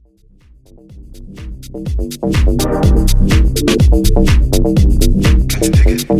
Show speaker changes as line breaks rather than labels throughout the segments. Can I take it?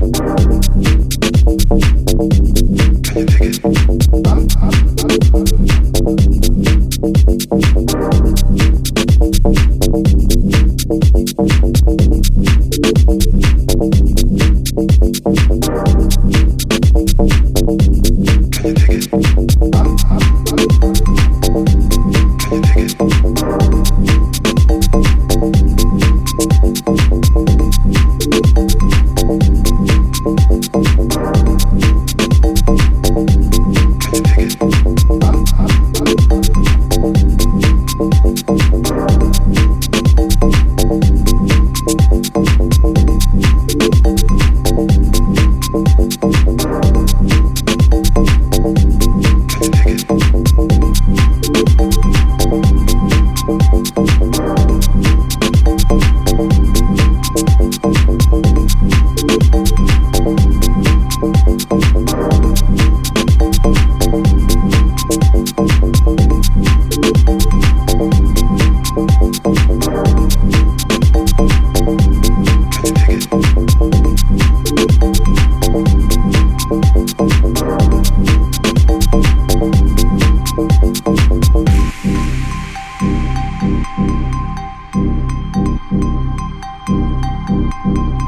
Thank you. Thank you.